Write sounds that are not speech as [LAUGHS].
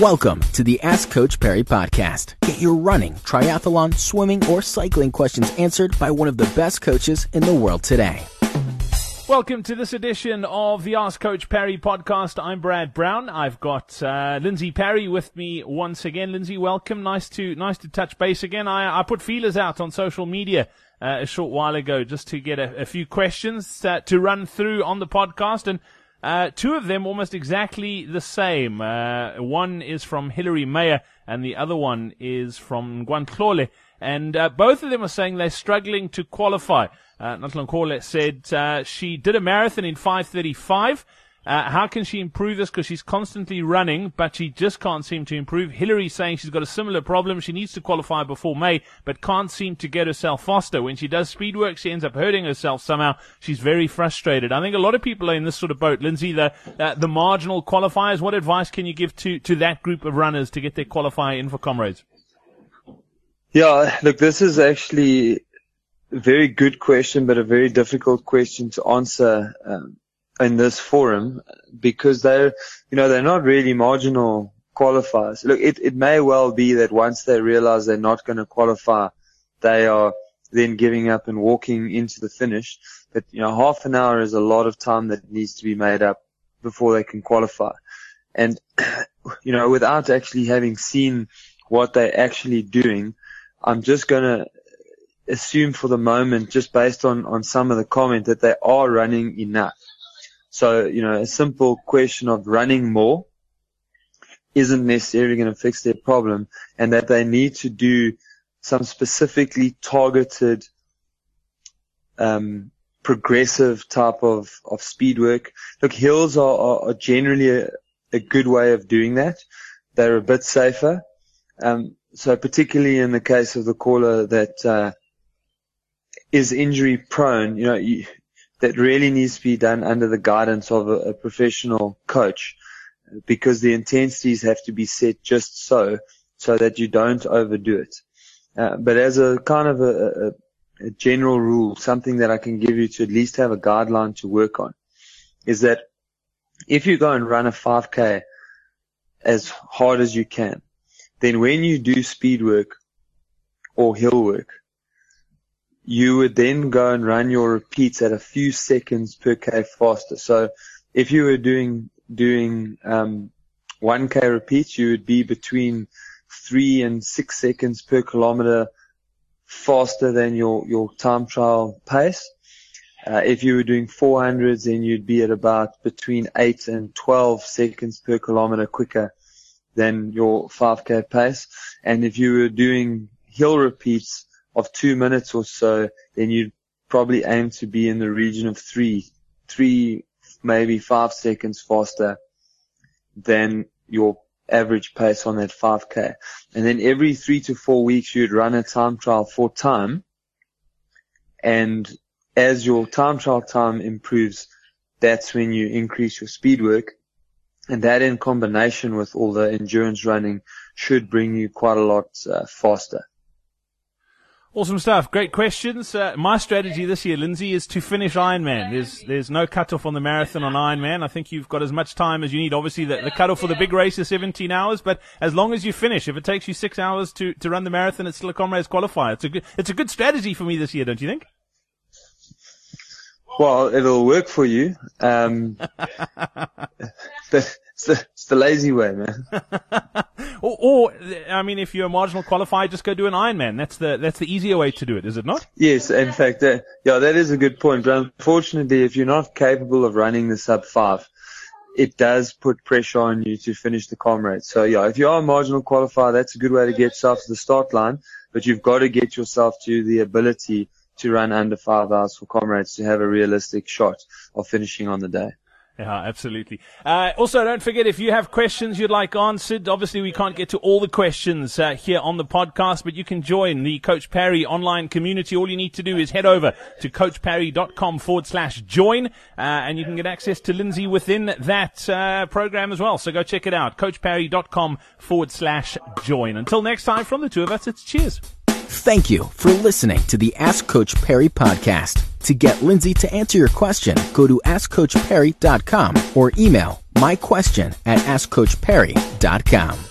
Welcome to the Ask Coach Parry podcast. Get your running, triathlon, swimming, or cycling questions answered by one of the best coaches in the world today. Welcome to this edition of the Ask Coach Parry podcast. I'm Brad Brown. I've got uh, Lindsay Parry with me once again. Lindsay, welcome. Nice to nice to touch base again. I, I put feelers out on social media uh, a short while ago just to get a, a few questions uh, to run through on the podcast, and uh, two of them almost exactly the same. Uh, one is from Hilary Mayer, and the other one is from Guantlole. And uh, both of them are saying they're struggling to qualify. Uh, Natlankole said uh, she did a marathon in 535. Uh, how can she improve this? Because she's constantly running, but she just can't seem to improve. Hillary's saying she's got a similar problem. She needs to qualify before May, but can't seem to get herself faster. When she does speed work, she ends up hurting herself somehow. She's very frustrated. I think a lot of people are in this sort of boat. Lindsay, the uh, the marginal qualifiers. What advice can you give to to that group of runners to get their qualifier in for comrades? Yeah, look, this is actually a very good question, but a very difficult question to answer. Um, in this forum because they're, you know, they're not really marginal qualifiers. Look, it, it may well be that once they realize they're not going to qualify, they are then giving up and walking into the finish. But, you know, half an hour is a lot of time that needs to be made up before they can qualify. And, [CLEARS THROAT] you know, without actually having seen what they're actually doing, I'm just going to assume for the moment, just based on, on some of the comment, that they are running enough. So, you know, a simple question of running more isn't necessarily going to fix their problem and that they need to do some specifically targeted, um, progressive type of, of speed work. Look, hills are, are, are generally a, a, good way of doing that. They're a bit safer. Um, so particularly in the case of the caller that, uh, is injury prone, you know, you, that really needs to be done under the guidance of a, a professional coach because the intensities have to be set just so, so that you don't overdo it. Uh, but as a kind of a, a, a general rule, something that I can give you to at least have a guideline to work on is that if you go and run a 5k as hard as you can, then when you do speed work or hill work, you would then go and run your repeats at a few seconds per K faster. So if you were doing, doing, um, 1K repeats, you would be between three and six seconds per kilometer faster than your, your time trial pace. Uh, if you were doing 400s, then you'd be at about between 8 and 12 seconds per kilometer quicker than your 5k pace. And if you were doing hill repeats, of two minutes or so, then you'd probably aim to be in the region of three, three, maybe five seconds faster than your average pace on that 5k. And then every three to four weeks, you'd run a time trial for time. And as your time trial time improves, that's when you increase your speed work. And that in combination with all the endurance running should bring you quite a lot uh, faster. Awesome stuff. Great questions. Uh, my strategy this year, Lindsay, is to finish Ironman. There's there's no cutoff on the marathon on Ironman. I think you've got as much time as you need. Obviously, the, the cutoff for the big race is 17 hours, but as long as you finish, if it takes you six hours to, to run the marathon, it's still a comrades qualifier. It's a good it's a good strategy for me this year, don't you think? Well, it'll work for you. Um, [LAUGHS] [LAUGHS] it's the, it's the lazy way, man. [LAUGHS] or, or, I mean, if you're a marginal qualifier, just go do an Ironman. That's the that's the easier way to do it, is it not? Yes, in fact, uh, yeah, that is a good point. But unfortunately, if you're not capable of running the sub five, it does put pressure on you to finish the comrade. So yeah, if you are a marginal qualifier, that's a good way to get yourself to the start line. But you've got to get yourself to the ability to run under five hours for comrades to have a realistic shot of finishing on the day. Yeah, absolutely. Uh, also, don't forget if you have questions you'd like answered. Obviously, we can't get to all the questions uh, here on the podcast, but you can join the Coach Parry online community. All you need to do is head over to coachparry.com forward slash join, uh, and you can get access to Lindsay within that uh, program as well. So go check it out. coachparry.com forward slash join. Until next time, from the two of us, it's cheers. Thank you for listening to the Ask Coach Parry podcast. To get Lindsay to answer your question, go to AskCoachParry.com or email my question at AskCoachParry.com.